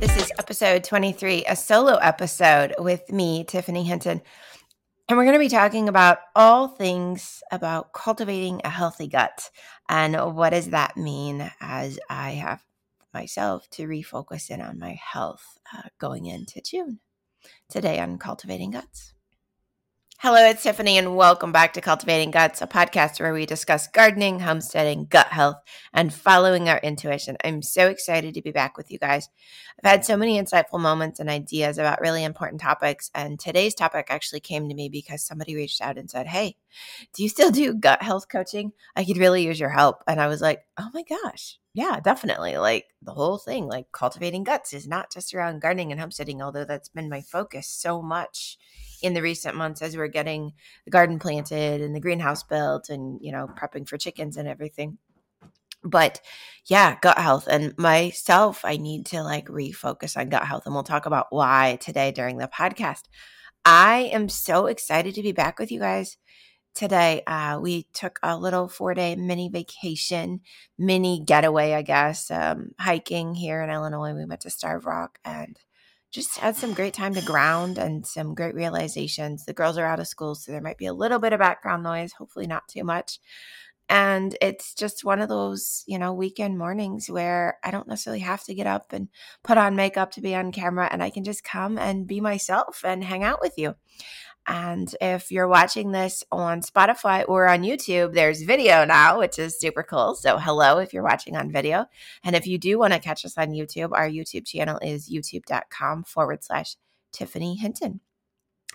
This is episode 23, a solo episode with me, Tiffany Hinton. And we're going to be talking about all things about cultivating a healthy gut and what does that mean as I have myself to refocus in on my health uh, going into June. Today on Cultivating Guts. Hello, it's Tiffany, and welcome back to Cultivating Guts, a podcast where we discuss gardening, homesteading, gut health, and following our intuition. I'm so excited to be back with you guys. I've had so many insightful moments and ideas about really important topics, and today's topic actually came to me because somebody reached out and said, Hey, do you still do gut health coaching? I could really use your help. And I was like, Oh my gosh, yeah, definitely. Like the whole thing, like cultivating guts is not just around gardening and homesteading, although that's been my focus so much in the recent months as we're getting the garden planted and the greenhouse built and you know prepping for chickens and everything. But yeah gut health. And myself i need to like refocus on gut health and we'll talk about why today during the podcast. I am so excited to be back with you guys today. Uh, we took a little four day mini vacation mini getaway i guess um, hiking here in illinois. We went to Starved Rock and just had some great time to ground and some great realizations. The girls are out of school, so there might be a little bit of background noise, hopefully not too much. And it's just one of those, you know, weekend mornings where I don't necessarily have to get up and put on makeup to be on camera and I can just come and be myself and hang out with you. And if you're watching this on Spotify or on YouTube, there's video now, which is super cool. So, hello if you're watching on video. And if you do want to catch us on YouTube, our YouTube channel is youtube.com forward slash Tiffany Hinton.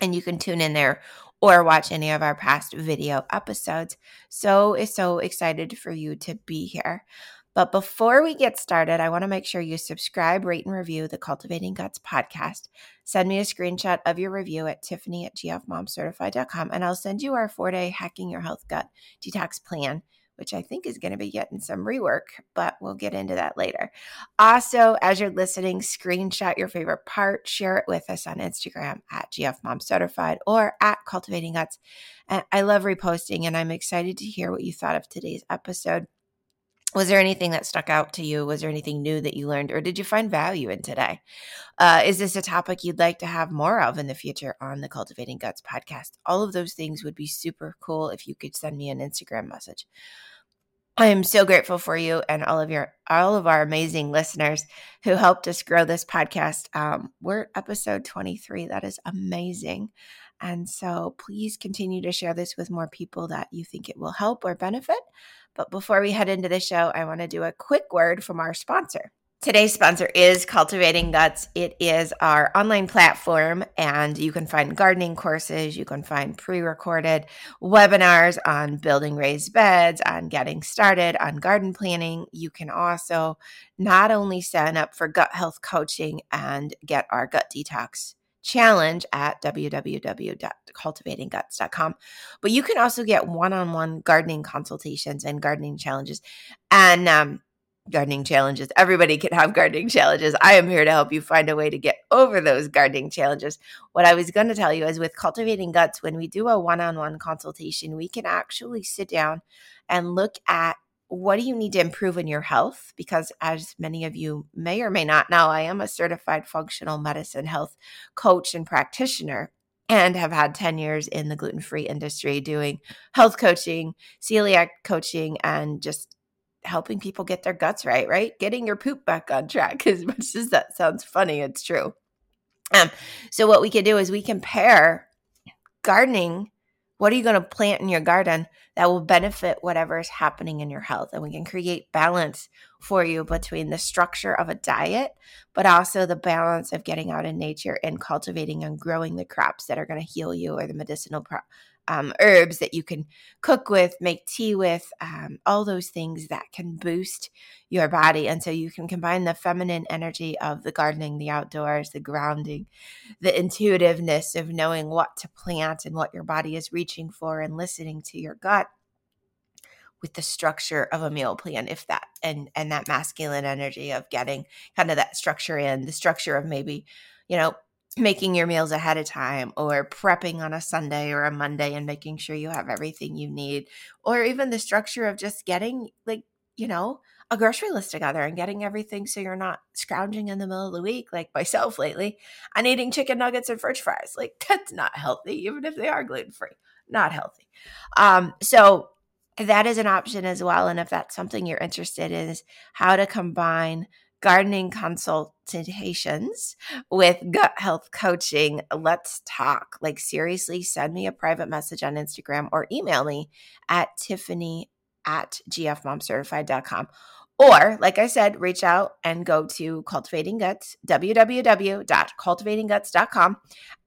And you can tune in there or watch any of our past video episodes. So, so excited for you to be here. But before we get started, I want to make sure you subscribe, rate, and review the Cultivating Guts podcast. Send me a screenshot of your review at tiffany at gfmomcertified.com, and I'll send you our four day Hacking Your Health Gut detox plan, which I think is going to be getting some rework, but we'll get into that later. Also, as you're listening, screenshot your favorite part, share it with us on Instagram at gfmomcertified or at Cultivating Guts. I love reposting, and I'm excited to hear what you thought of today's episode was there anything that stuck out to you? Was there anything new that you learned, or did you find value in today? Uh, is this a topic you'd like to have more of in the future on the Cultivating Guts podcast? All of those things would be super cool if you could send me an Instagram message. I am so grateful for you and all of your all of our amazing listeners who helped us grow this podcast. Um, we're episode 23. That is amazing. And so please continue to share this with more people that you think it will help or benefit. But before we head into the show, I want to do a quick word from our sponsor. Today's sponsor is Cultivating Guts. It is our online platform, and you can find gardening courses, you can find pre recorded webinars on building raised beds, on getting started, on garden planning. You can also not only sign up for gut health coaching and get our gut detox challenge at www.cultivatingguts.com. But you can also get one on one gardening consultations and gardening challenges. And um, gardening challenges. Everybody can have gardening challenges. I am here to help you find a way to get over those gardening challenges. What I was going to tell you is with Cultivating Guts, when we do a one on one consultation, we can actually sit down and look at what do you need to improve in your health? Because, as many of you may or may not know, I am a certified functional medicine health coach and practitioner and have had 10 years in the gluten free industry doing health coaching, celiac coaching, and just helping people get their guts right, right? Getting your poop back on track. As much as that sounds funny, it's true. Um, so, what we can do is we compare gardening what are you going to plant in your garden that will benefit whatever is happening in your health? And we can create balance for you between the structure of a diet, but also the balance of getting out in nature and cultivating and growing the crops that are going to heal you or the medicinal pro- um, herbs that you can cook with, make tea with, um, all those things that can boost your body. And so you can combine the feminine energy of the gardening, the outdoors, the grounding, the intuitiveness of knowing what to plant and what your body is reaching for and listening to your gut with the structure of a meal plan if that and and that masculine energy of getting kind of that structure in the structure of maybe you know making your meals ahead of time or prepping on a Sunday or a Monday and making sure you have everything you need or even the structure of just getting like you know, a grocery list together and getting everything so you're not scrounging in the middle of the week like myself lately and eating chicken nuggets and french fries. Like that's not healthy, even if they are gluten free. Not healthy. Um, so that is an option as well. And if that's something you're interested in, is how to combine gardening consultations with gut health coaching, let's talk. Like, seriously, send me a private message on Instagram or email me at tiffany at gfmomcertified.com. Or, like I said, reach out and go to Cultivating Guts, www.cultivatingguts.com,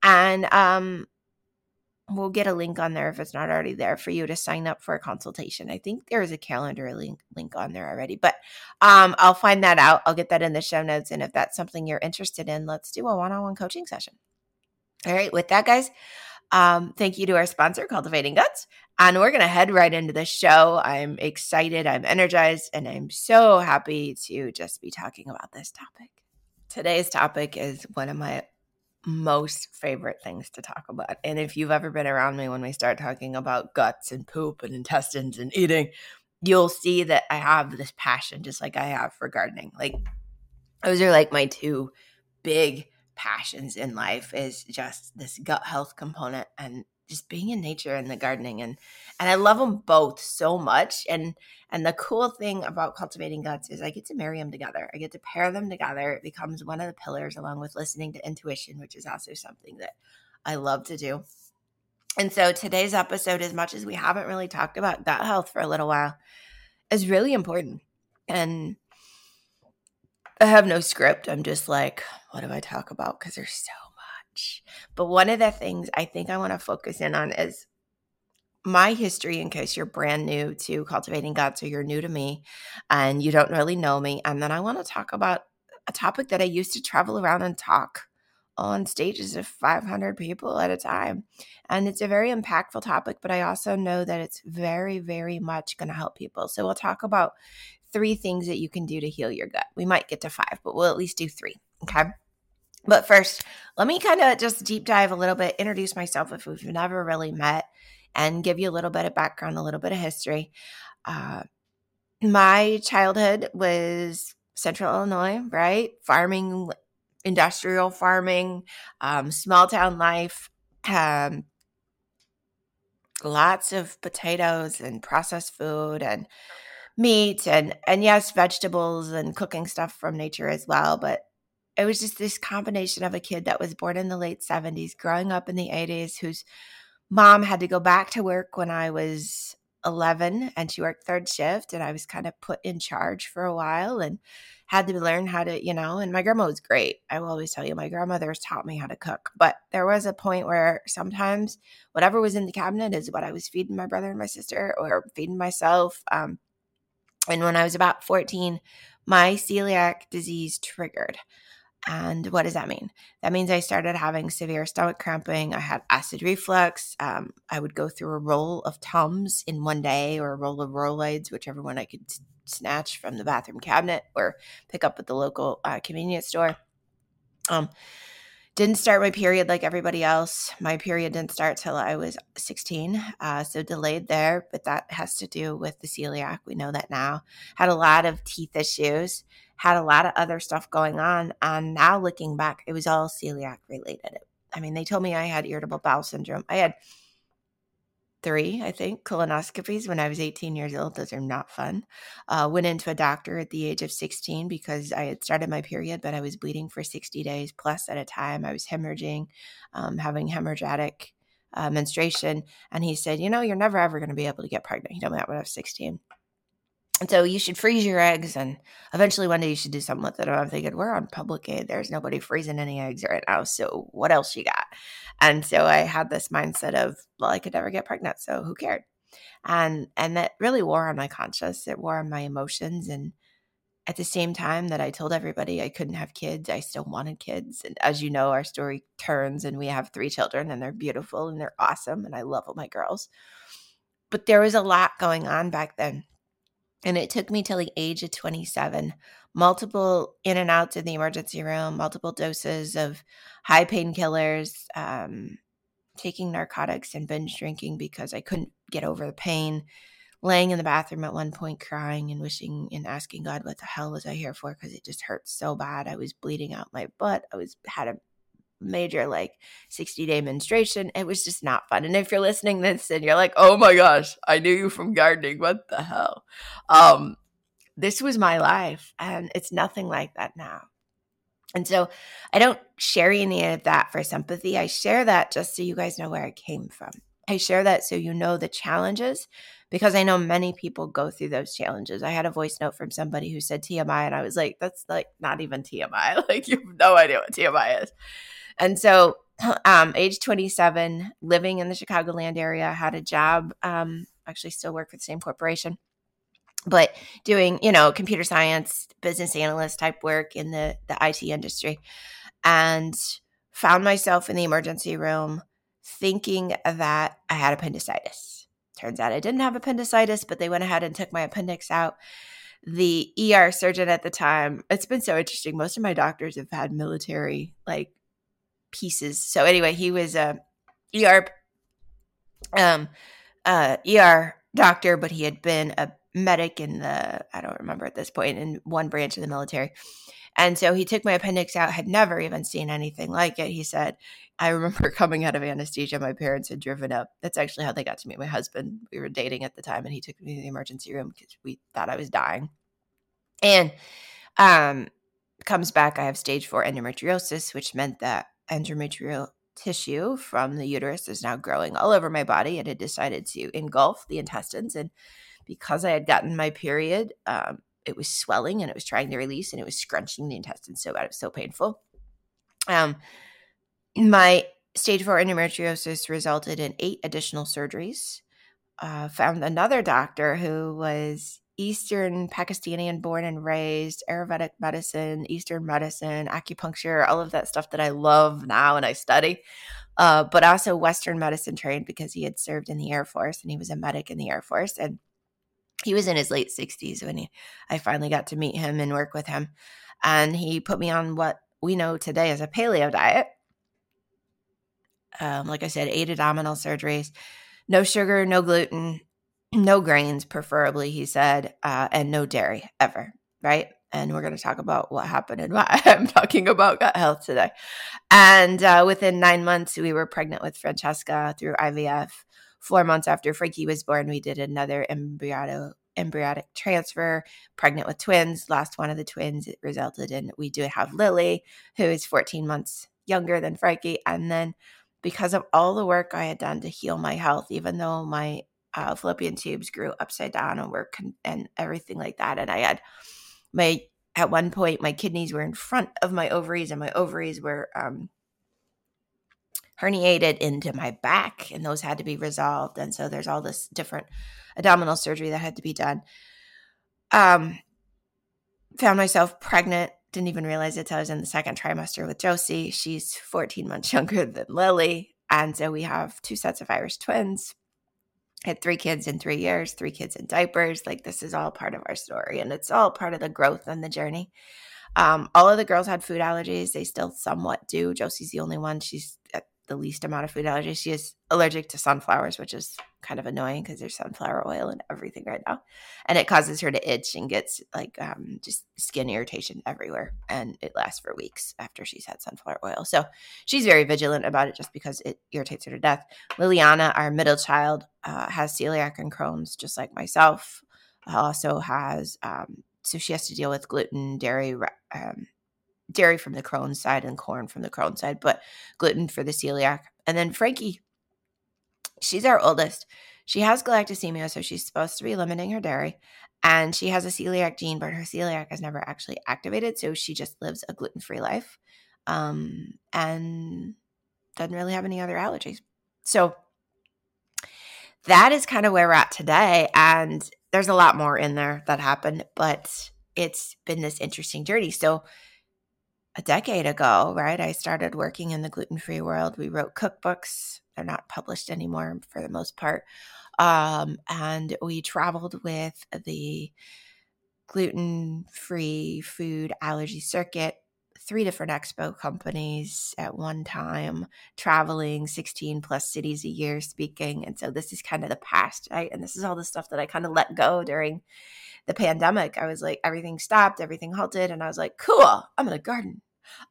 and um, we'll get a link on there if it's not already there for you to sign up for a consultation. I think there is a calendar link link on there already, but um, I'll find that out. I'll get that in the show notes, and if that's something you're interested in, let's do a one-on-one coaching session. All right, with that, guys. Um, thank you to our sponsor, Cultivating Guts. And we're going to head right into the show. I'm excited, I'm energized, and I'm so happy to just be talking about this topic. Today's topic is one of my most favorite things to talk about. And if you've ever been around me when we start talking about guts and poop and intestines and eating, you'll see that I have this passion just like I have for gardening. Like those are like my two big passions in life is just this gut health component and just being in nature and the gardening and and I love them both so much and and the cool thing about cultivating guts is I get to marry them together. I get to pair them together. It becomes one of the pillars along with listening to intuition, which is also something that I love to do. And so today's episode as much as we haven't really talked about gut health for a little while is really important. And I have no script. I'm just like, what do I talk about? Because there's so much. But one of the things I think I want to focus in on is my history in case you're brand new to cultivating guts so you're new to me and you don't really know me. And then I want to talk about a topic that I used to travel around and talk on stages of 500 people at a time. And it's a very impactful topic, but I also know that it's very, very much going to help people. So we'll talk about three things that you can do to heal your gut. We might get to five, but we'll at least do three. Okay. But first, let me kind of just deep dive a little bit, introduce myself if we've never really met, and give you a little bit of background, a little bit of history. Uh, my childhood was central Illinois, right? Farming, industrial farming, um, small town life, um, lots of potatoes and processed food and meat and and yes vegetables and cooking stuff from nature as well but it was just this combination of a kid that was born in the late 70s, growing up in the 80s, whose mom had to go back to work when I was 11 and she worked third shift and I was kind of put in charge for a while and had to learn how to, you know, and my grandma was great. I will always tell you, my grandmother's taught me how to cook. But there was a point where sometimes whatever was in the cabinet is what I was feeding my brother and my sister or feeding myself. Um, and when I was about 14, my celiac disease triggered. And what does that mean? That means I started having severe stomach cramping. I had acid reflux. Um, I would go through a roll of Tums in one day or a roll of Rolaids, whichever one I could snatch from the bathroom cabinet or pick up at the local uh, convenience store. Um, didn't start my period like everybody else. My period didn't start till I was 16, uh, so delayed there, but that has to do with the celiac. We know that now. Had a lot of teeth issues had a lot of other stuff going on. And now looking back, it was all celiac related. I mean, they told me I had irritable bowel syndrome. I had three, I think, colonoscopies when I was 18 years old. Those are not fun. Uh, went into a doctor at the age of 16 because I had started my period, but I was bleeding for 60 days plus at a time. I was hemorrhaging, um, having hemorrhagic uh, menstruation. And he said, You know, you're never ever going to be able to get pregnant. He told me that when I was 16. And so you should freeze your eggs and eventually one day you should do something with it. And I'm thinking, we're on public aid. There's nobody freezing any eggs right now. So what else you got? And so I had this mindset of, well, I could never get pregnant. So who cared? And and that really wore on my conscience. It wore on my emotions. And at the same time that I told everybody I couldn't have kids, I still wanted kids. And as you know, our story turns and we have three children and they're beautiful and they're awesome. And I love all my girls. But there was a lot going on back then and it took me till the age of 27, multiple in and outs in the emergency room, multiple doses of high painkillers, um, taking narcotics and binge drinking because I couldn't get over the pain, laying in the bathroom at one point crying and wishing and asking God what the hell was I here for because it just hurt so bad. I was bleeding out my butt. I was had a major like 60 day menstruation. It was just not fun. And if you're listening this and you're like, "Oh my gosh, I knew you from gardening. What the hell?" Um this was my life and it's nothing like that now. And so I don't share any of that for sympathy. I share that just so you guys know where I came from. I share that so you know the challenges because I know many people go through those challenges. I had a voice note from somebody who said TMI, and I was like, that's like not even TMI. Like, you have no idea what TMI is. And so, um, age 27, living in the Chicagoland area, had a job, um, actually still work for the same corporation, but doing, you know, computer science, business analyst type work in the, the IT industry. And found myself in the emergency room thinking that I had appendicitis Turns out I didn't have appendicitis, but they went ahead and took my appendix out. The ER surgeon at the time, it's been so interesting. Most of my doctors have had military like pieces. So anyway, he was a ER um uh ER doctor, but he had been a medic in the I don't remember at this point in one branch of the military. And so he took my appendix out, had never even seen anything like it. He said, I remember coming out of anesthesia, my parents had driven up. That's actually how they got to meet my husband. We were dating at the time, and he took me to the emergency room because we thought I was dying. And um, comes back, I have stage four endometriosis, which meant that endometrial tissue from the uterus is now growing all over my body. And it had decided to engulf the intestines. And because I had gotten my period, um, it was swelling and it was trying to release and it was scrunching the intestines so bad. It was so painful. Um, my stage four endometriosis resulted in eight additional surgeries. Uh, found another doctor who was Eastern Pakistani born and raised, Ayurvedic medicine, Eastern medicine, acupuncture, all of that stuff that I love now and I study. Uh, but also Western medicine trained because he had served in the Air Force and he was a medic in the Air Force. And he was in his late 60s when he, I finally got to meet him and work with him. And he put me on what we know today as a paleo diet um, like I said, eight abdominal surgeries, no sugar, no gluten, no grains, preferably, he said, uh, and no dairy ever, right? And we're going to talk about what happened and why I'm talking about gut health today. And uh, within nine months, we were pregnant with Francesca through IVF. Four months after Frankie was born, we did another embryo embryonic transfer, pregnant with twins. Last one of the twins, it resulted in we do have Lily, who is 14 months younger than Frankie. And then because of all the work I had done to heal my health, even though my uh, fallopian tubes grew upside down and were con- and everything like that. And I had my at one point my kidneys were in front of my ovaries and my ovaries were um, herniated into my back, and those had to be resolved. And so there's all this different abdominal surgery that had to be done. Um, found myself pregnant didn't even realize it until I was in the second trimester with Josie. She's 14 months younger than Lily. And so we have two sets of Irish twins. Had three kids in three years, three kids in diapers. Like this is all part of our story and it's all part of the growth and the journey. Um, all of the girls had food allergies. They still somewhat do. Josie's the only one. She's the least amount of food allergies. She is allergic to sunflowers, which is kind of annoying because there's sunflower oil and everything right now. And it causes her to itch and gets like um, just skin irritation everywhere. And it lasts for weeks after she's had sunflower oil. So she's very vigilant about it just because it irritates her to death. Liliana, our middle child, uh, has celiac and Crohn's just like myself. Also has, um, so she has to deal with gluten, dairy, um, dairy from the Crohn side and corn from the Crohn side, but gluten for the celiac. And then Frankie, she's our oldest. She has galactosemia, so she's supposed to be limiting her dairy. And she has a celiac gene, but her celiac is never actually activated. So she just lives a gluten free life um, and doesn't really have any other allergies. So that is kind of where we're at today. And there's a lot more in there that happened, but it's been this interesting journey. So a decade ago, right? I started working in the gluten free world. We wrote cookbooks, they're not published anymore for the most part. Um, and we traveled with the gluten free food allergy circuit three different expo companies at one time, traveling 16 plus cities a year speaking. And so this is kind of the past, right? And this is all the stuff that I kind of let go during the pandemic. I was like, everything stopped, everything halted. And I was like, cool, I'm going to garden.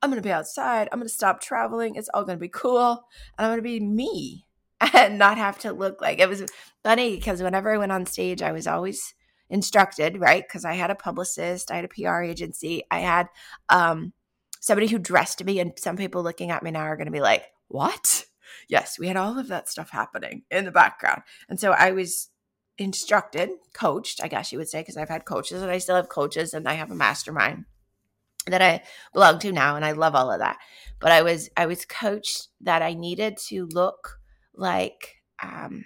I'm going to be outside. I'm going to stop traveling. It's all going to be cool. And I'm going to be me and not have to look like it was funny because whenever I went on stage, I was always instructed, right? Because I had a publicist, I had a PR agency, I had um, somebody who dressed me, and some people looking at me now are going to be like, "What?" Yes, we had all of that stuff happening in the background, and so I was instructed, coached, I guess you would say, because I've had coaches, and I still have coaches, and I have a mastermind that I belong to now, and I love all of that. But I was I was coached that I needed to look like um,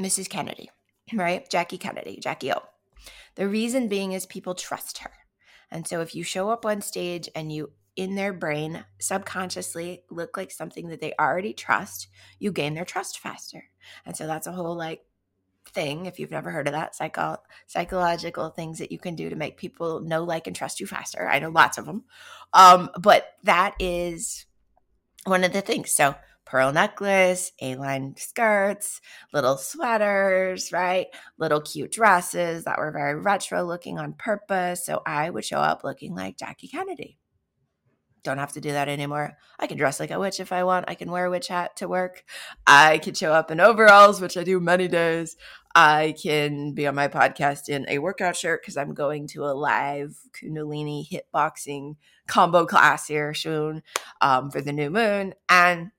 Mrs. Kennedy right? Jackie Kennedy, Jackie O. The reason being is people trust her. And so if you show up on stage and you in their brain subconsciously look like something that they already trust, you gain their trust faster. And so that's a whole like thing if you've never heard of that psycho psychological things that you can do to make people know like and trust you faster. I know lots of them. Um but that is one of the things. So pearl necklace, A-line skirts, little sweaters, right? Little cute dresses that were very retro looking on purpose. So I would show up looking like Jackie Kennedy. Don't have to do that anymore. I can dress like a witch if I want. I can wear a witch hat to work. I can show up in overalls, which I do many days. I can be on my podcast in a workout shirt because I'm going to a live Kundalini hitboxing combo class here soon um, for the new moon. And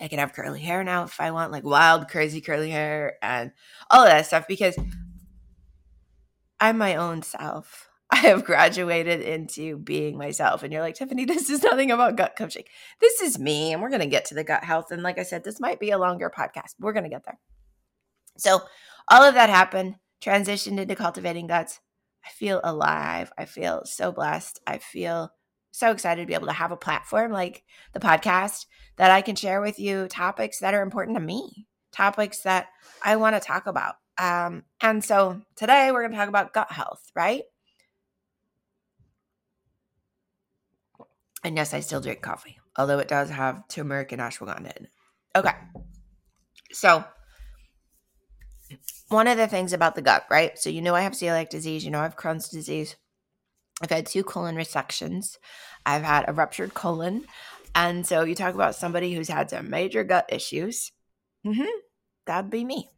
I can have curly hair now if I want, like wild, crazy curly hair and all of that stuff because I'm my own self. I have graduated into being myself. And you're like, Tiffany, this is nothing about gut coaching. This is me. And we're going to get to the gut health. And like I said, this might be a longer podcast. We're going to get there. So, all of that happened, transitioned into cultivating guts. I feel alive. I feel so blessed. I feel so excited to be able to have a platform like the podcast that I can share with you topics that are important to me, topics that I want to talk about. Um, and so today we're going to talk about gut health, right? And yes, I still drink coffee, although it does have turmeric and ashwagandha in it. Okay. So, one of the things about the gut, right? So, you know, I have celiac disease, you know, I have Crohn's disease. I've had two colon resections. I've had a ruptured colon. And so you talk about somebody who's had some major gut issues. Mm-hmm. That'd be me.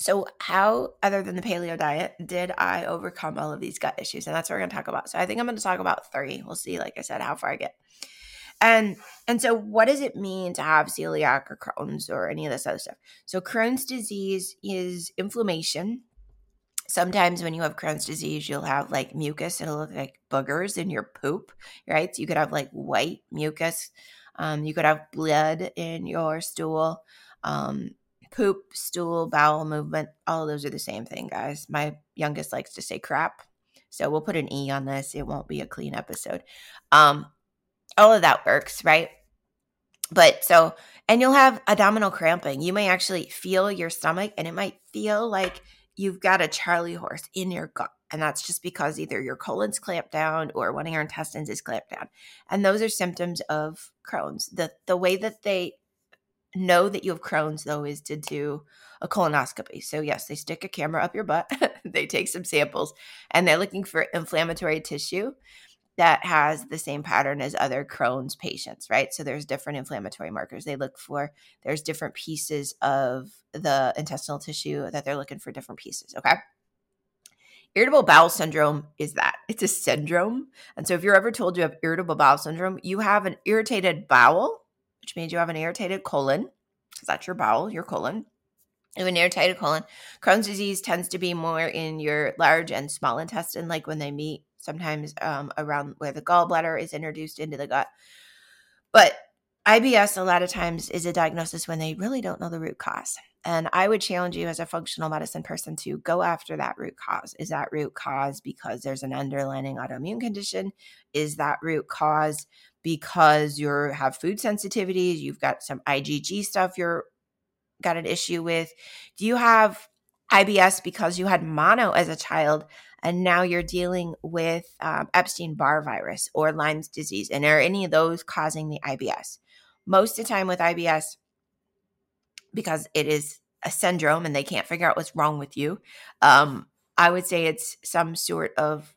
So, how, other than the paleo diet, did I overcome all of these gut issues? And that's what we're going to talk about. So, I think I'm going to talk about three. We'll see, like I said, how far I get. And and so, what does it mean to have celiac or Crohn's or any of this other stuff? So, Crohn's disease is inflammation sometimes when you have Crohn's disease, you'll have like mucus. It'll look like boogers in your poop, right? So you could have like white mucus. Um, you could have blood in your stool. Um, poop, stool, bowel movement, all those are the same thing, guys. My youngest likes to say crap. So we'll put an E on this. It won't be a clean episode. Um, all of that works, right? But so, and you'll have abdominal cramping. You may actually feel your stomach and it might feel like you've got a Charlie horse in your gut. And that's just because either your colon's clamped down or one of your intestines is clamped down. And those are symptoms of Crohn's. The the way that they know that you have Crohn's though is to do a colonoscopy. So yes, they stick a camera up your butt, they take some samples, and they're looking for inflammatory tissue that has the same pattern as other Crohn's patients, right? So there's different inflammatory markers they look for. There's different pieces of the intestinal tissue that they're looking for different pieces, okay? Irritable bowel syndrome is that. It's a syndrome. And so if you're ever told you have irritable bowel syndrome, you have an irritated bowel, which means you have an irritated colon, because that's your bowel, your colon. You have an irritated colon. Crohn's disease tends to be more in your large and small intestine, like when they meet sometimes um, around where the gallbladder is introduced into the gut. But IBS, a lot of times, is a diagnosis when they really don't know the root cause. And I would challenge you as a functional medicine person to go after that root cause. Is that root cause because there's an underlying autoimmune condition? Is that root cause because you have food sensitivities? You've got some IgG stuff you're got an issue with? Do you have IBS because you had mono as a child and now you're dealing with um, Epstein Barr virus or Lyme's disease, and are any of those causing the IBS? Most of the time with IBS, because it is a syndrome and they can't figure out what's wrong with you, um, I would say it's some sort of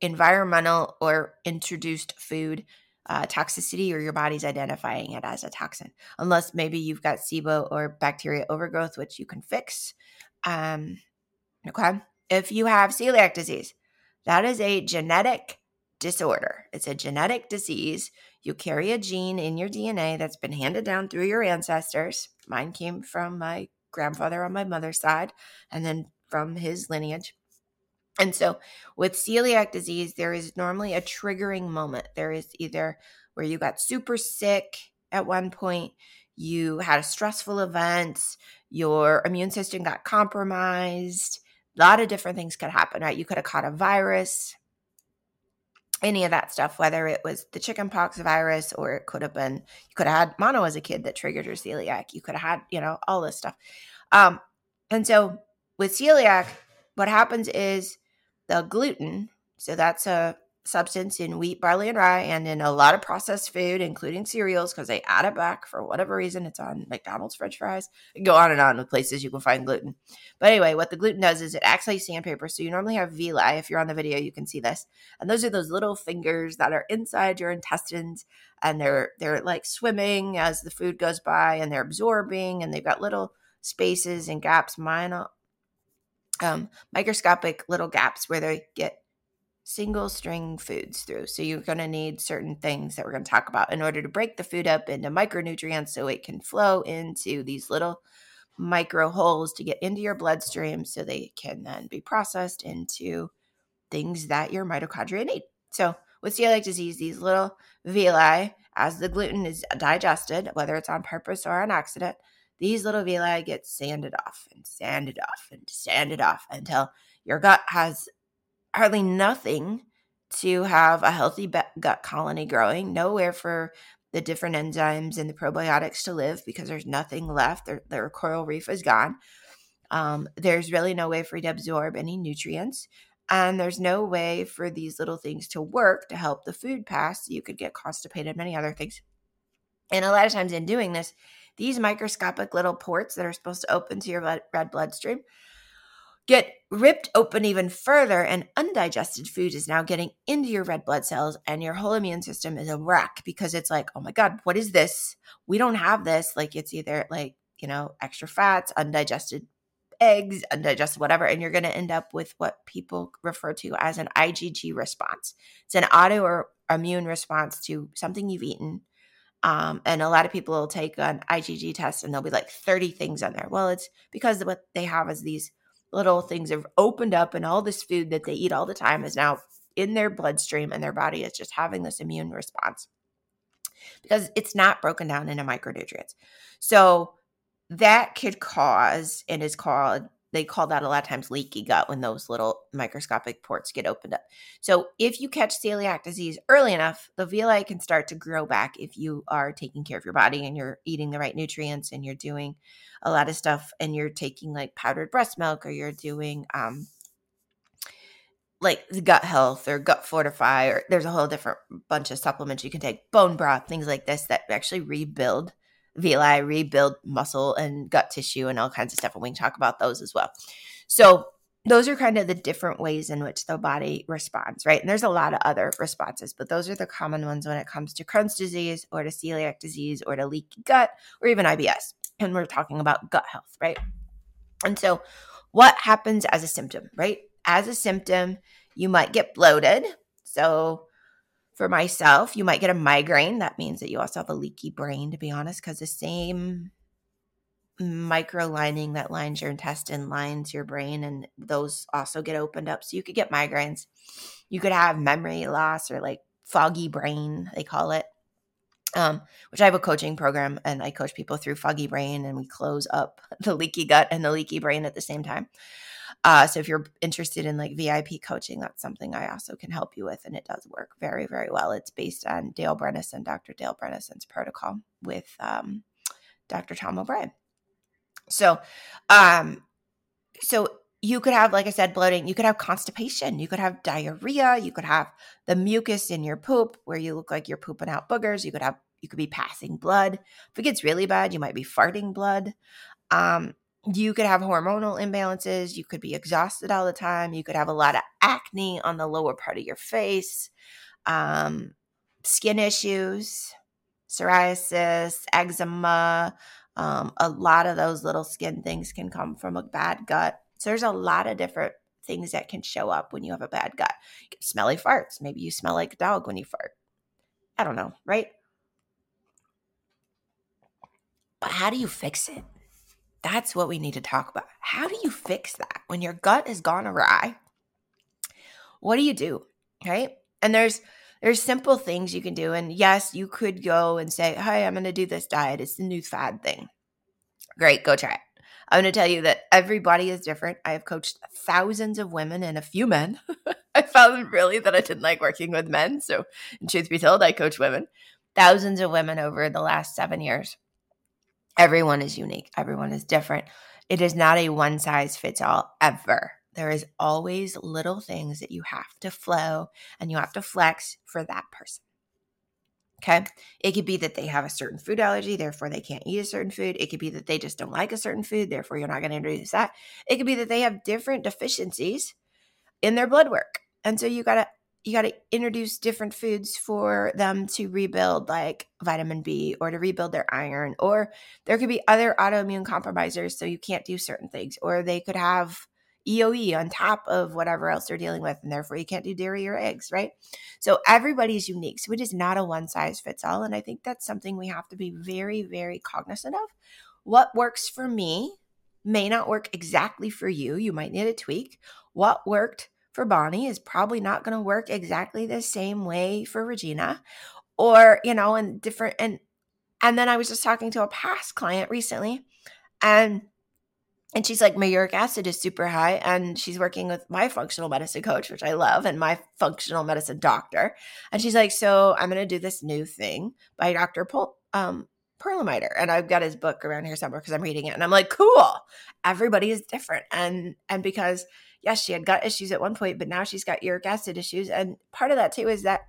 environmental or introduced food uh, toxicity or your body's identifying it as a toxin, unless maybe you've got SIBO or bacteria overgrowth, which you can fix. Um, okay. If you have celiac disease, that is a genetic disorder. It's a genetic disease. You carry a gene in your DNA that's been handed down through your ancestors. Mine came from my grandfather on my mother's side and then from his lineage. And so with celiac disease, there is normally a triggering moment. There is either where you got super sick at one point, you had a stressful event, your immune system got compromised. A lot of different things could happen, right? You could have caught a virus, any of that stuff, whether it was the chickenpox virus or it could have been, you could have had mono as a kid that triggered your celiac. You could have had, you know, all this stuff. Um, and so with celiac, what happens is the gluten, so that's a substance in wheat, barley, and rye, and in a lot of processed food, including cereals, because they add it back for whatever reason. It's on McDonald's French fries. go on and on with places you can find gluten. But anyway, what the gluten does is it acts like sandpaper. So you normally have villi. If you're on the video, you can see this. And those are those little fingers that are inside your intestines, and they're they're like swimming as the food goes by, and they're absorbing, and they've got little spaces and gaps. Mine, um, microscopic little gaps where they get single string foods through. So you're going to need certain things that we're going to talk about in order to break the food up into micronutrients so it can flow into these little micro holes to get into your bloodstream so they can then be processed into things that your mitochondria need. So with celiac disease, these little villi, as the gluten is digested, whether it's on purpose or on accident, these little villi get sanded off and sanded off and sanded off until your gut has hardly nothing to have a healthy gut colony growing, nowhere for the different enzymes and the probiotics to live because there's nothing left. Their, their coral reef is gone. Um, there's really no way for you to absorb any nutrients. And there's no way for these little things to work to help the food pass. You could get constipated, many other things. And a lot of times in doing this, these microscopic little ports that are supposed to open to your red bloodstream get ripped open even further, and undigested food is now getting into your red blood cells, and your whole immune system is a wreck because it's like, oh my God, what is this? We don't have this. Like, it's either like, you know, extra fats, undigested eggs, undigested whatever, and you're going to end up with what people refer to as an IgG response. It's an autoimmune response to something you've eaten. Um, and a lot of people will take an IgG test and there'll be like 30 things on there. Well, it's because what they have is these little things have opened up and all this food that they eat all the time is now in their bloodstream and their body is just having this immune response because it's not broken down into micronutrients. So that could cause and is called they call that a lot of times leaky gut when those little microscopic ports get opened up. So if you catch celiac disease early enough, the villi can start to grow back if you are taking care of your body and you're eating the right nutrients and you're doing a lot of stuff and you're taking like powdered breast milk or you're doing um like gut health or gut fortify or there's a whole different bunch of supplements you can take bone broth things like this that actually rebuild villi rebuild muscle and gut tissue and all kinds of stuff and we can talk about those as well so those are kind of the different ways in which the body responds, right? And there's a lot of other responses, but those are the common ones when it comes to Crohn's disease or to celiac disease or to leaky gut or even IBS and we're talking about gut health, right? And so, what happens as a symptom, right? As a symptom, you might get bloated. So, for myself, you might get a migraine. That means that you also have a leaky brain, to be honest, because the same micro lining that lines your intestine lines your brain, and those also get opened up. So, you could get migraines. You could have memory loss or like foggy brain, they call it um, which I have a coaching program and I coach people through foggy brain and we close up the leaky gut and the leaky brain at the same time. Uh, so if you're interested in like VIP coaching, that's something I also can help you with, and it does work very, very well. It's based on Dale Bredesen, Dr. Dale Bredesen's protocol with um, Dr. Tom O'Bryan. So, um, so you could have, like I said, bloating. You could have constipation. You could have diarrhea. You could have the mucus in your poop where you look like you're pooping out boogers. You could have, you could be passing blood. If it gets really bad, you might be farting blood. Um, you could have hormonal imbalances. You could be exhausted all the time. You could have a lot of acne on the lower part of your face, um, skin issues, psoriasis, eczema. Um, a lot of those little skin things can come from a bad gut. So there's a lot of different things that can show up when you have a bad gut. Smelly farts. Maybe you smell like a dog when you fart. I don't know, right? But how do you fix it? That's what we need to talk about. How do you fix that when your gut has gone awry? What do you do? Right? And there's there's simple things you can do. And yes, you could go and say, Hey, I'm gonna do this diet. It's the new fad thing. Great, go try it. I'm going to tell you that everybody is different. I have coached thousands of women and a few men. I found really that I didn't like working with men. So, truth be told, I coach women, thousands of women over the last seven years. Everyone is unique, everyone is different. It is not a one size fits all ever. There is always little things that you have to flow and you have to flex for that person. Okay. It could be that they have a certain food allergy, therefore they can't eat a certain food. It could be that they just don't like a certain food, therefore you're not going to introduce that. It could be that they have different deficiencies in their blood work. And so you got to you got to introduce different foods for them to rebuild like vitamin B or to rebuild their iron or there could be other autoimmune compromisers so you can't do certain things or they could have EOE on top of whatever else they're dealing with, and therefore you can't do dairy or eggs, right? So everybody's unique. So it is not a one size fits all. And I think that's something we have to be very, very cognizant of. What works for me may not work exactly for you. You might need a tweak. What worked for Bonnie is probably not going to work exactly the same way for Regina or, you know, and different. And, and then I was just talking to a past client recently and and she's like, my uric acid is super high. And she's working with my functional medicine coach, which I love, and my functional medicine doctor. And she's like, so I'm going to do this new thing by Dr. Pol- um, Perlmutter. And I've got his book around here somewhere because I'm reading it. And I'm like, cool. Everybody is different. And, and because, yes, she had gut issues at one point, but now she's got uric acid issues. And part of that too is that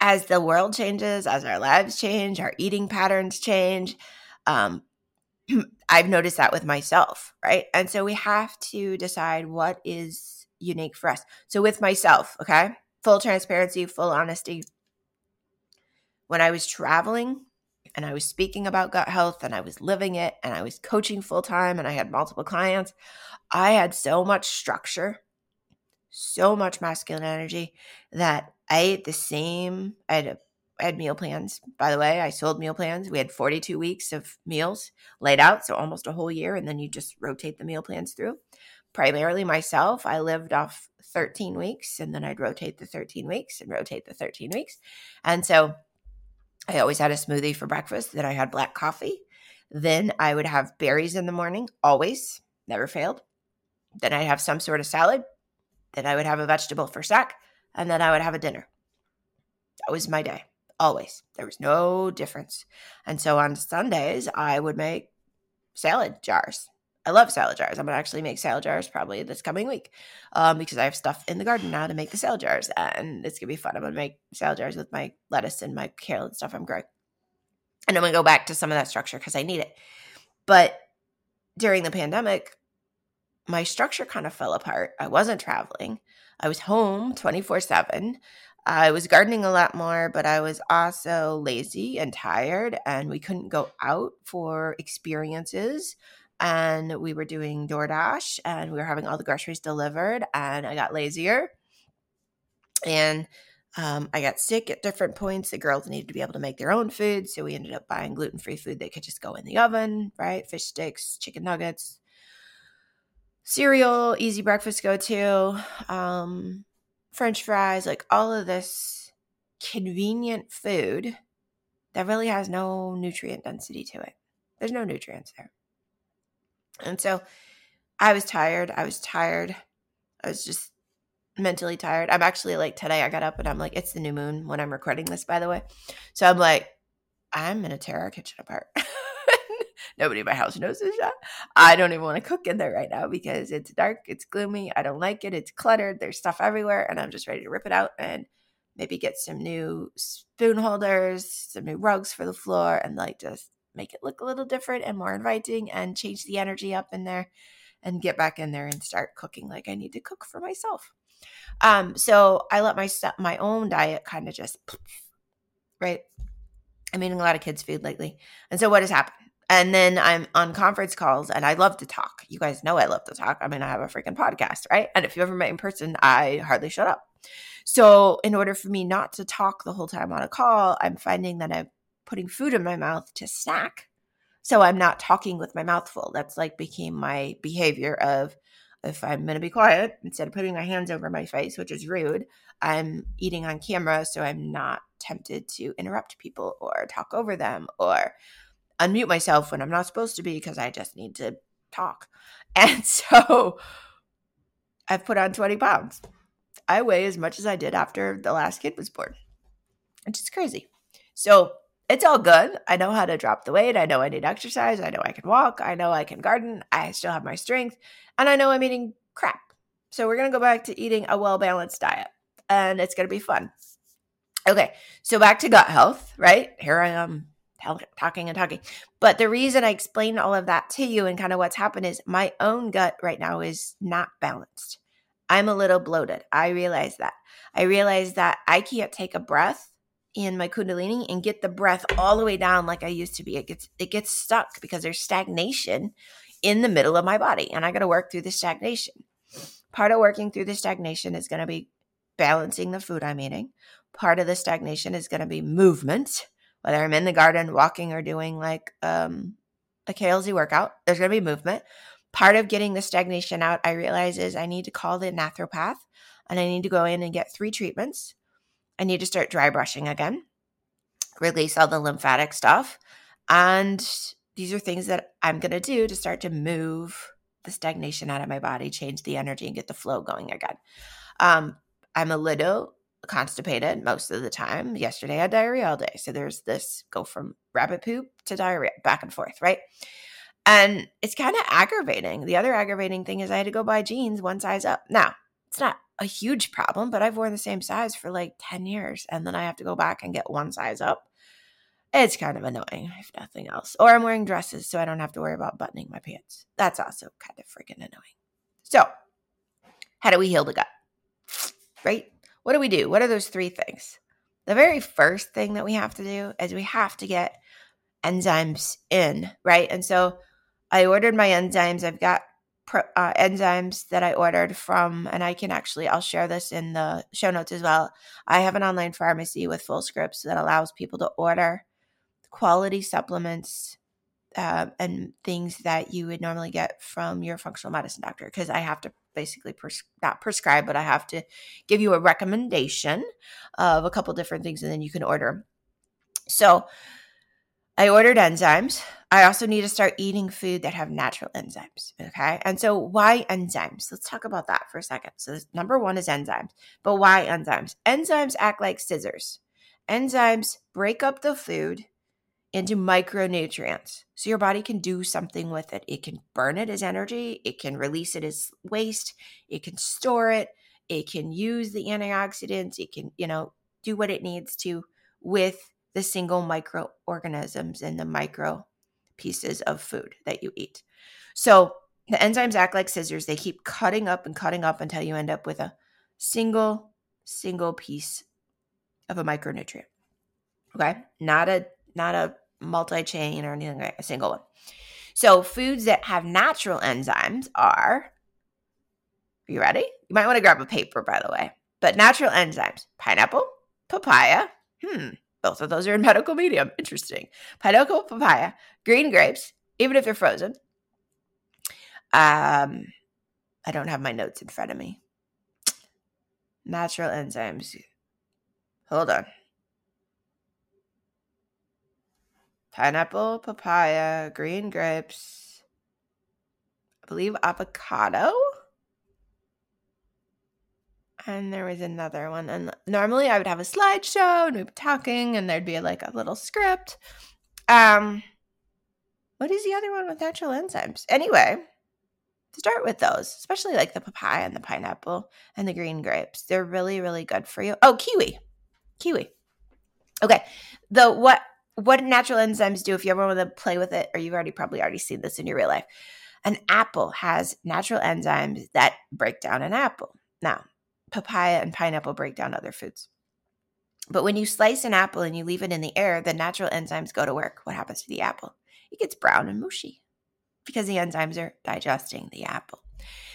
as the world changes, as our lives change, our eating patterns change, um, I've noticed that with myself, right? And so we have to decide what is unique for us. So with myself, okay, full transparency, full honesty. When I was traveling and I was speaking about gut health and I was living it and I was coaching full time and I had multiple clients, I had so much structure, so much masculine energy that I ate the same. I had a I had meal plans, by the way. I sold meal plans. We had 42 weeks of meals laid out, so almost a whole year. And then you just rotate the meal plans through. Primarily myself, I lived off 13 weeks and then I'd rotate the 13 weeks and rotate the 13 weeks. And so I always had a smoothie for breakfast. Then I had black coffee. Then I would have berries in the morning, always, never failed. Then I'd have some sort of salad. Then I would have a vegetable for snack. And then I would have a dinner. That was my day always. There was no difference. And so on Sundays, I would make salad jars. I love salad jars. I'm gonna actually make salad jars probably this coming week um, because I have stuff in the garden now to make the salad jars, and it's gonna be fun. I'm gonna make salad jars with my lettuce and my kale and stuff I'm growing, and I'm gonna go back to some of that structure because I need it. But during the pandemic, my structure kind of fell apart. I wasn't traveling. I was home 24 7. I was gardening a lot more, but I was also lazy and tired, and we couldn't go out for experiences. And we were doing DoorDash, and we were having all the groceries delivered, and I got lazier. And um, I got sick at different points. The girls needed to be able to make their own food, so we ended up buying gluten free food that could just go in the oven, right? Fish sticks, chicken nuggets, cereal, easy breakfast go to. Um, french fries, like all of this convenient food that really has no nutrient density to it. There's no nutrients there. And so I was tired. I was tired. I was just mentally tired. I'm actually like today I got up and I'm like, it's the new moon when I'm recording this, by the way. So I'm like, I'm gonna tear our kitchen apart. Nobody in my house knows this yet. I don't even want to cook in there right now because it's dark, it's gloomy. I don't like it. It's cluttered. There's stuff everywhere, and I'm just ready to rip it out and maybe get some new spoon holders, some new rugs for the floor, and like just make it look a little different and more inviting and change the energy up in there and get back in there and start cooking like I need to cook for myself. Um, so I let my stuff, my own diet kind of just, right? I'm eating a lot of kids' food lately. And so what has happened? And then I'm on conference calls and I love to talk. You guys know I love to talk. I mean, I have a freaking podcast, right? And if you ever met in person, I hardly shut up. So, in order for me not to talk the whole time on a call, I'm finding that I'm putting food in my mouth to snack. So, I'm not talking with my mouth full. That's like became my behavior of if I'm going to be quiet, instead of putting my hands over my face, which is rude, I'm eating on camera. So, I'm not tempted to interrupt people or talk over them or unmute myself when I'm not supposed to be because I just need to talk. And so, I've put on 20 pounds I weigh as much as I did after the last kid was born, which is crazy. So it's all good. I know how to drop the weight. I know I need exercise. I know I can walk. I know I can garden. I still have my strength. And I know I'm eating crap. So we're going to go back to eating a well balanced diet and it's going to be fun. Okay. So back to gut health, right? Here I am talking and talking. But the reason I explained all of that to you and kind of what's happened is my own gut right now is not balanced. I'm a little bloated. I realize that. I realize that I can't take a breath in my kundalini and get the breath all the way down like I used to be. It gets it gets stuck because there's stagnation in the middle of my body and I got to work through the stagnation. Part of working through the stagnation is going to be balancing the food I'm eating. Part of the stagnation is going to be movement, whether I'm in the garden walking or doing like um a KLZ workout, there's going to be movement part of getting the stagnation out, I realize is I need to call the naturopath and I need to go in and get three treatments. I need to start dry brushing again, release all the lymphatic stuff. And these are things that I'm going to do to start to move the stagnation out of my body, change the energy, and get the flow going again. Um, I'm a little constipated most of the time. Yesterday I had diarrhea all day. So there's this go from rabbit poop to diarrhea back and forth, right? And it's kind of aggravating. The other aggravating thing is I had to go buy jeans one size up. Now, it's not a huge problem, but I've worn the same size for like 10 years and then I have to go back and get one size up. It's kind of annoying, if nothing else. Or I'm wearing dresses so I don't have to worry about buttoning my pants. That's also kind of freaking annoying. So, how do we heal the gut? Right? What do we do? What are those three things? The very first thing that we have to do is we have to get enzymes in, right? And so I ordered my enzymes. I've got uh, enzymes that I ordered from, and I can actually, I'll share this in the show notes as well. I have an online pharmacy with FullScripts that allows people to order quality supplements uh, and things that you would normally get from your functional medicine doctor because I have to basically not prescribe, but I have to give you a recommendation of a couple different things and then you can order. So I ordered enzymes. I also need to start eating food that have natural enzymes. Okay. And so, why enzymes? Let's talk about that for a second. So, number one is enzymes. But why enzymes? Enzymes act like scissors. Enzymes break up the food into micronutrients. So, your body can do something with it. It can burn it as energy, it can release it as waste, it can store it, it can use the antioxidants, it can, you know, do what it needs to with the single microorganisms in the micro pieces of food that you eat. So the enzymes act like scissors. They keep cutting up and cutting up until you end up with a single, single piece of a micronutrient. Okay. Not a not a multi-chain or anything like a single one. So foods that have natural enzymes are are you ready? You might want to grab a paper, by the way. But natural enzymes pineapple, papaya, hmm, both of those are in medical medium. Interesting. Pineapple, papaya, green grapes, even if they're frozen. Um, I don't have my notes in front of me. Natural enzymes. Hold on. Pineapple, papaya, green grapes. I believe avocado and there was another one. And normally I would have a slideshow and we'd be talking and there'd be like a little script. Um what is the other one with natural enzymes? Anyway, start with those, especially like the papaya and the pineapple and the green grapes. They're really, really good for you. Oh, kiwi. Kiwi. Okay. The what what natural enzymes do if you ever want to play with it, or you've already probably already seen this in your real life. An apple has natural enzymes that break down an apple. Now, papaya and pineapple break down other foods. But when you slice an apple and you leave it in the air, the natural enzymes go to work. What happens to the apple? It gets brown and mushy because the enzymes are digesting the apple.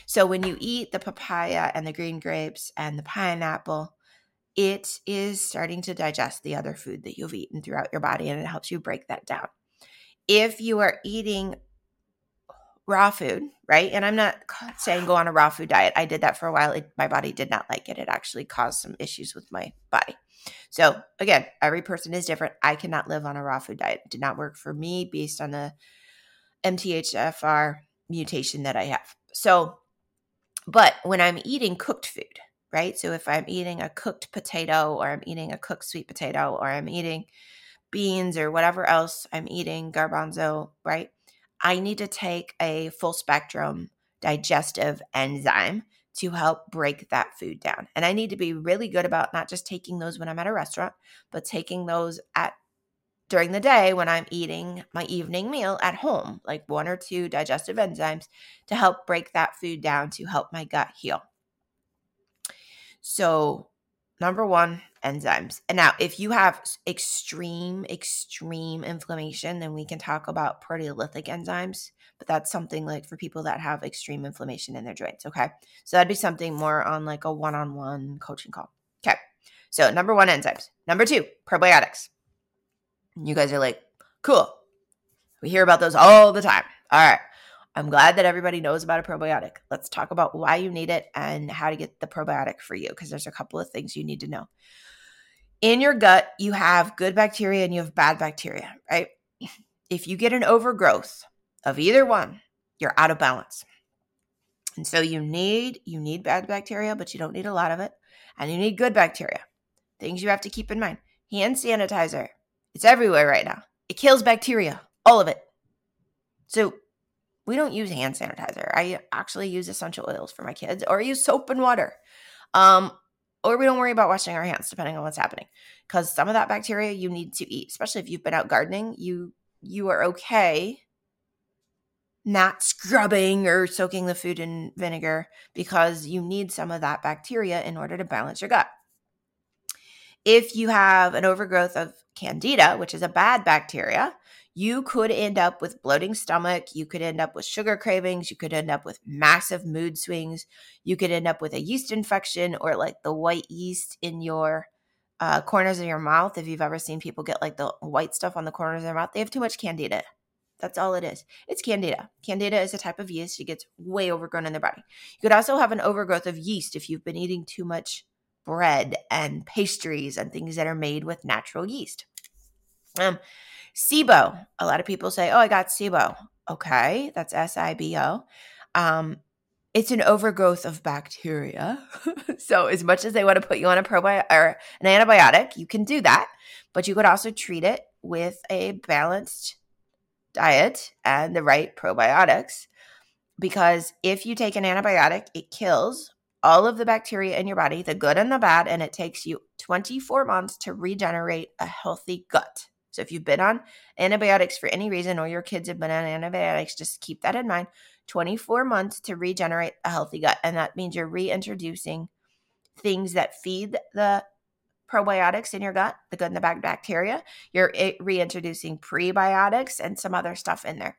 So when you eat the papaya and the green grapes and the pineapple, it is starting to digest the other food that you've eaten throughout your body and it helps you break that down. If you are eating raw food, right? And I'm not saying go on a raw food diet. I did that for a while. It, my body did not like it. It actually caused some issues with my body. So, again, every person is different. I cannot live on a raw food diet. It did not work for me based on the MTHFR mutation that I have. So, but when I'm eating cooked food, right? So if I'm eating a cooked potato or I'm eating a cooked sweet potato or I'm eating beans or whatever else I'm eating, garbanzo, right? I need to take a full spectrum digestive enzyme to help break that food down. And I need to be really good about not just taking those when I'm at a restaurant, but taking those at during the day when I'm eating my evening meal at home, like one or two digestive enzymes to help break that food down to help my gut heal. So, number one, enzymes. And now, if you have extreme, extreme inflammation, then we can talk about proteolytic enzymes. But that's something like for people that have extreme inflammation in their joints. Okay. So, that'd be something more on like a one on one coaching call. Okay. So, number one, enzymes. Number two, probiotics. You guys are like, cool. We hear about those all the time. All right. I'm glad that everybody knows about a probiotic. Let's talk about why you need it and how to get the probiotic for you because there's a couple of things you need to know. In your gut, you have good bacteria and you have bad bacteria, right? If you get an overgrowth of either one, you're out of balance. And so you need you need bad bacteria, but you don't need a lot of it, and you need good bacteria. Things you have to keep in mind. Hand sanitizer. It's everywhere right now. It kills bacteria, all of it. So we don't use hand sanitizer. I actually use essential oils for my kids or I use soap and water. Um, or we don't worry about washing our hands depending on what's happening because some of that bacteria you need to eat especially if you've been out gardening you you are okay not scrubbing or soaking the food in vinegar because you need some of that bacteria in order to balance your gut if you have an overgrowth of candida which is a bad bacteria you could end up with bloating stomach. You could end up with sugar cravings. You could end up with massive mood swings. You could end up with a yeast infection or like the white yeast in your uh, corners of your mouth. If you've ever seen people get like the white stuff on the corners of their mouth, they have too much candida. That's all it is. It's candida. Candida is a type of yeast. It gets way overgrown in their body. You could also have an overgrowth of yeast if you've been eating too much bread and pastries and things that are made with natural yeast. Um, SIBO. A lot of people say, "Oh, I got SIBO." Okay, that's S I B O. Um, it's an overgrowth of bacteria. so, as much as they want to put you on a probiotic or an antibiotic, you can do that, but you could also treat it with a balanced diet and the right probiotics. Because if you take an antibiotic, it kills all of the bacteria in your body, the good and the bad, and it takes you 24 months to regenerate a healthy gut. So if you've been on antibiotics for any reason or your kids have been on antibiotics, just keep that in mind. 24 months to regenerate a healthy gut. And that means you're reintroducing things that feed the probiotics in your gut, the good and the bad bacteria. You're eh, reintroducing prebiotics and some other stuff in there.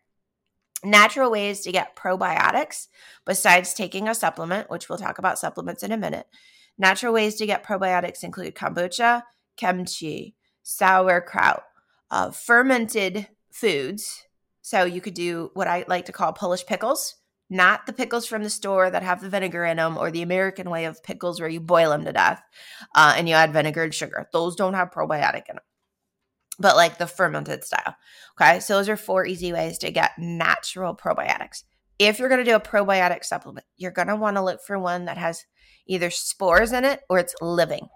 Natural ways to get probiotics, besides taking a supplement, which we'll talk about supplements in a minute. Natural ways to get probiotics include kombucha, kimchi, sauerkraut, uh, fermented foods. So you could do what I like to call Polish pickles, not the pickles from the store that have the vinegar in them or the American way of pickles where you boil them to death uh, and you add vinegar and sugar. Those don't have probiotic in them, but like the fermented style. Okay. So those are four easy ways to get natural probiotics. If you're going to do a probiotic supplement, you're going to want to look for one that has either spores in it or it's living.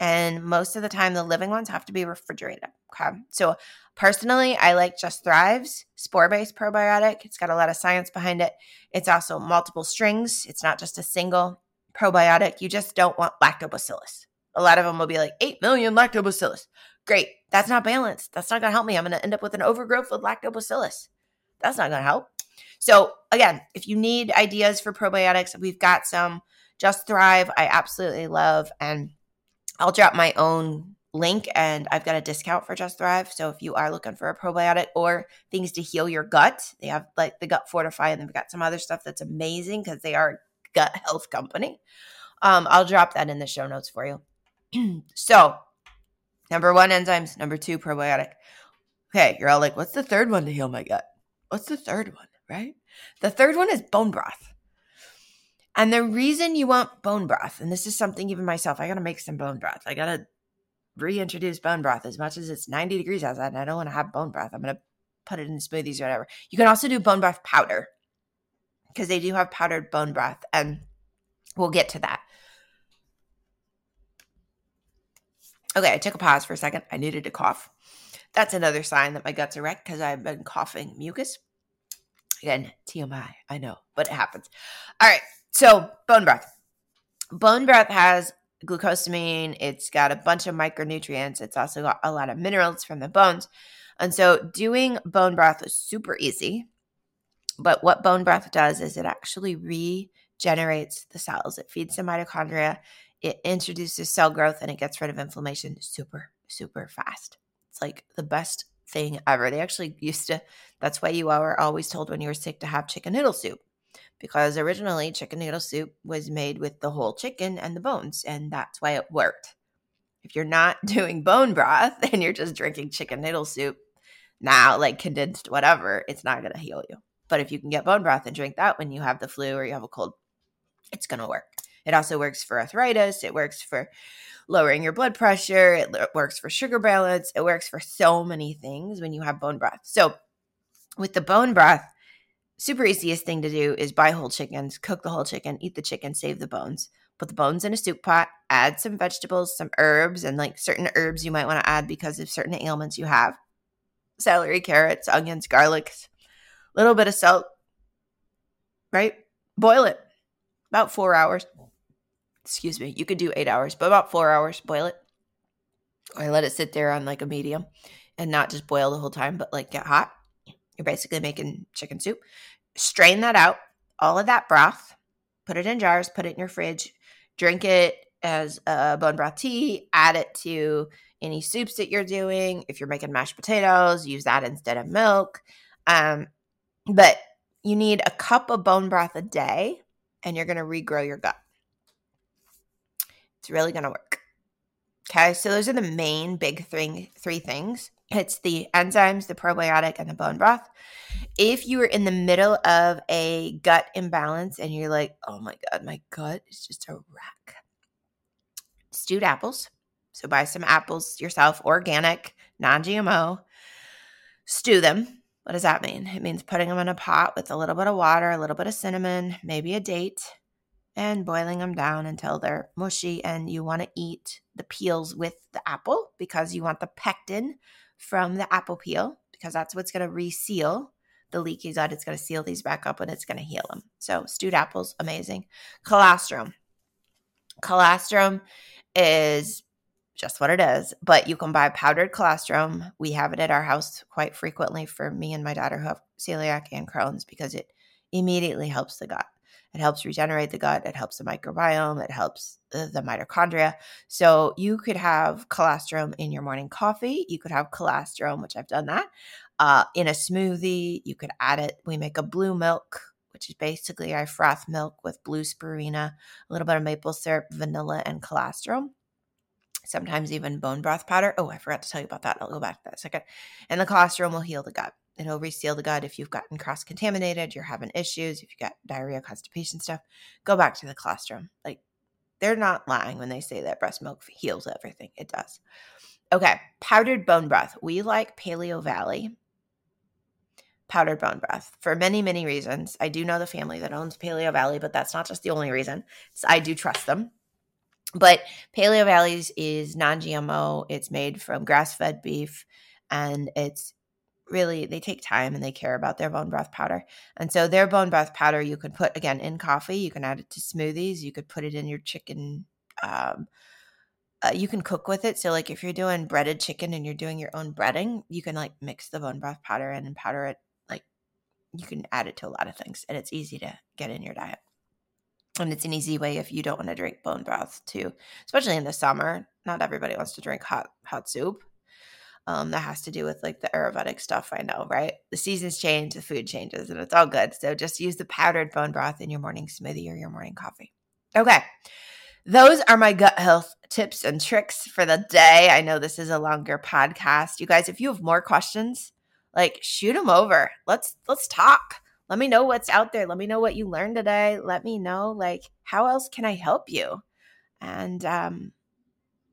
And most of the time, the living ones have to be refrigerated. Okay. So, Personally, I like Just Thrive's spore based probiotic. It's got a lot of science behind it. It's also multiple strings, it's not just a single probiotic. You just don't want lactobacillus. A lot of them will be like 8 million lactobacillus. Great. That's not balanced. That's not going to help me. I'm going to end up with an overgrowth of lactobacillus. That's not going to help. So, again, if you need ideas for probiotics, we've got some. Just Thrive, I absolutely love. And I'll drop my own link and I've got a discount for Just Thrive. So if you are looking for a probiotic or things to heal your gut, they have like the Gut Fortify and they've got some other stuff that's amazing because they are a gut health company. Um, I'll drop that in the show notes for you. so number one, enzymes. Number two, probiotic. Okay, you're all like, what's the third one to heal my gut? What's the third one, right? The third one is bone broth. And the reason you want bone broth, and this is something even myself, I gotta make some bone broth. I gotta reintroduce bone broth as much as it's 90 degrees outside and I don't want to have bone broth. I'm gonna put it in smoothies or whatever. You can also do bone broth powder because they do have powdered bone broth, and we'll get to that. Okay, I took a pause for a second. I needed to cough. That's another sign that my guts are wrecked because I've been coughing mucus. Again, TMI, I know, but it happens. All right, so bone broth. Bone broth has glucosamine, it's got a bunch of micronutrients, it's also got a lot of minerals from the bones. And so doing bone broth is super easy. But what bone broth does is it actually regenerates the cells. It feeds the mitochondria, it introduces cell growth, and it gets rid of inflammation super, super fast. It's like the best thing ever. They actually used to, that's why you were always told when you were sick to have chicken noodle soup. Because originally chicken noodle soup was made with the whole chicken and the bones, and that's why it worked. If you're not doing bone broth and you're just drinking chicken noodle soup now, like condensed whatever, it's not going to heal you. But if you can get bone broth and drink that when you have the flu or you have a cold, it's going to work. It also works for arthritis. It works for lowering your blood pressure. It works for sugar balance. It works for so many things when you have bone broth. So, with the bone broth, super easiest thing to do is buy whole chickens, cook the whole chicken, eat the chicken, save the bones. Put the bones in a soup pot, add some vegetables, some herbs, and like certain herbs you might want to add because of certain ailments you have celery, carrots, onions, garlic, a little bit of salt, right? Boil it about four hours excuse me, you could do eight hours, but about four hours, boil it. Or let it sit there on like a medium and not just boil the whole time, but like get hot. You're basically making chicken soup. Strain that out, all of that broth, put it in jars, put it in your fridge, drink it as a bone broth tea, add it to any soups that you're doing. If you're making mashed potatoes, use that instead of milk. Um, but you need a cup of bone broth a day and you're going to regrow your gut. It's really going to work. Okay, so those are the main big three, three things. It's the enzymes, the probiotic, and the bone broth. If you are in the middle of a gut imbalance and you're like, oh my God, my gut is just a wreck, stewed apples. So buy some apples yourself, organic, non GMO, stew them. What does that mean? It means putting them in a pot with a little bit of water, a little bit of cinnamon, maybe a date, and boiling them down until they're mushy. And you want to eat the peels with the apple because you want the pectin from the apple peel because that's what's going to reseal the leaky gut. It's going to seal these back up and it's going to heal them. So, stewed apples, amazing. Colostrum. Colostrum is just what it is, but you can buy powdered colostrum. We have it at our house quite frequently for me and my daughter who have celiac and Crohn's because it immediately helps the gut. It helps regenerate the gut. It helps the microbiome. It helps the, mitochondria. So you could have colostrum in your morning coffee. You could have colostrum, which I've done that, uh, in a smoothie. You could add it. We make a blue milk, which is basically I froth milk with blue spirulina, a little bit of maple syrup, vanilla, and colostrum sometimes even bone broth powder. Oh, I forgot to tell you about that. I'll go back to that second. And the colostrum will heal the gut. It'll reseal the gut if you've gotten cross contaminated, you're having issues, if you got diarrhea, constipation stuff. Go back to the colostrum. Like they're not lying when they say that breast milk heals everything. It does. Okay, powdered bone broth. We like Paleo Valley powdered bone broth for many, many reasons. I do know the family that owns Paleo Valley, but that's not just the only reason. So I do trust them. But Paleo Valley's is non GMO, it's made from grass fed beef and it's really they take time and they care about their bone broth powder. And so their bone broth powder you can put again in coffee, you can add it to smoothies, you could put it in your chicken um, uh, you can cook with it. So, like if you're doing breaded chicken and you're doing your own breading, you can like mix the bone broth powder in and powder it. Like you can add it to a lot of things, and it's easy to get in your diet. And it's an easy way if you don't want to drink bone broth too, especially in the summer. Not everybody wants to drink hot hot soup. Um, that has to do with like the Ayurvedic stuff. I know, right? The seasons change, the food changes, and it's all good. So just use the powdered bone broth in your morning smoothie or your morning coffee. Okay. Those are my gut health tips and tricks for the day. I know this is a longer podcast. You guys, if you have more questions, like shoot them over. Let's let's talk. Let me know what's out there. Let me know what you learned today. Let me know like how else can I help you? And um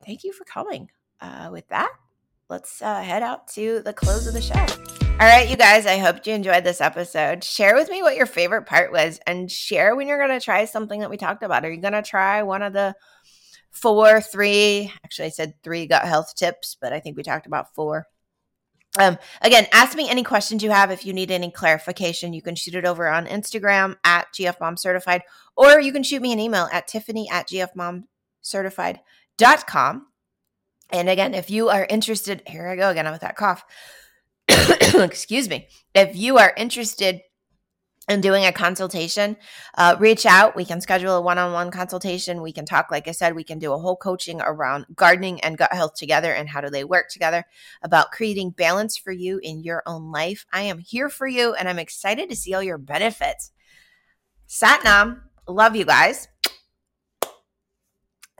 thank you for coming. Uh with that, let's uh, head out to the close of the show. All right, you guys, I hope you enjoyed this episode. Share with me what your favorite part was and share when you're going to try something that we talked about. Are you going to try one of the four, three? Actually, I said three gut health tips, but I think we talked about four. Um, again, ask me any questions you have. If you need any clarification, you can shoot it over on Instagram at GFMom Certified, or you can shoot me an email at tiffany at gfmomcertified.com. And again, if you are interested, here I go again with that cough. excuse me, if you are interested in doing a consultation, uh, reach out. We can schedule a one on one consultation. We can talk, like I said, we can do a whole coaching around gardening and gut health together and how do they work together about creating balance for you in your own life. I am here for you and I'm excited to see all your benefits. Satnam, love you guys.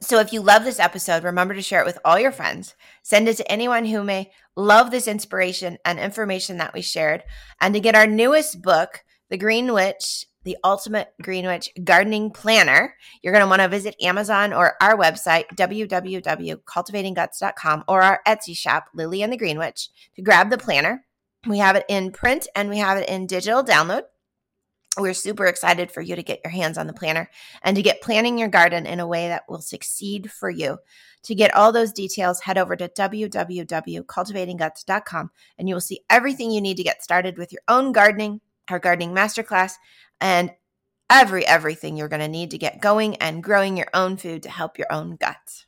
So if you love this episode, remember to share it with all your friends. Send it to anyone who may love this inspiration and information that we shared. And to get our newest book, The Green Witch, the Ultimate Green Witch Gardening Planner, you're going to want to visit Amazon or our website, www.cultivatingguts.com, or our Etsy shop, Lily and the Green Witch, to grab the planner. We have it in print and we have it in digital download. We're super excited for you to get your hands on the planner and to get planning your garden in a way that will succeed for you. To get all those details, head over to www.cultivatingguts.com and you will see everything you need to get started with your own gardening, our gardening masterclass, and every everything you're going to need to get going and growing your own food to help your own guts.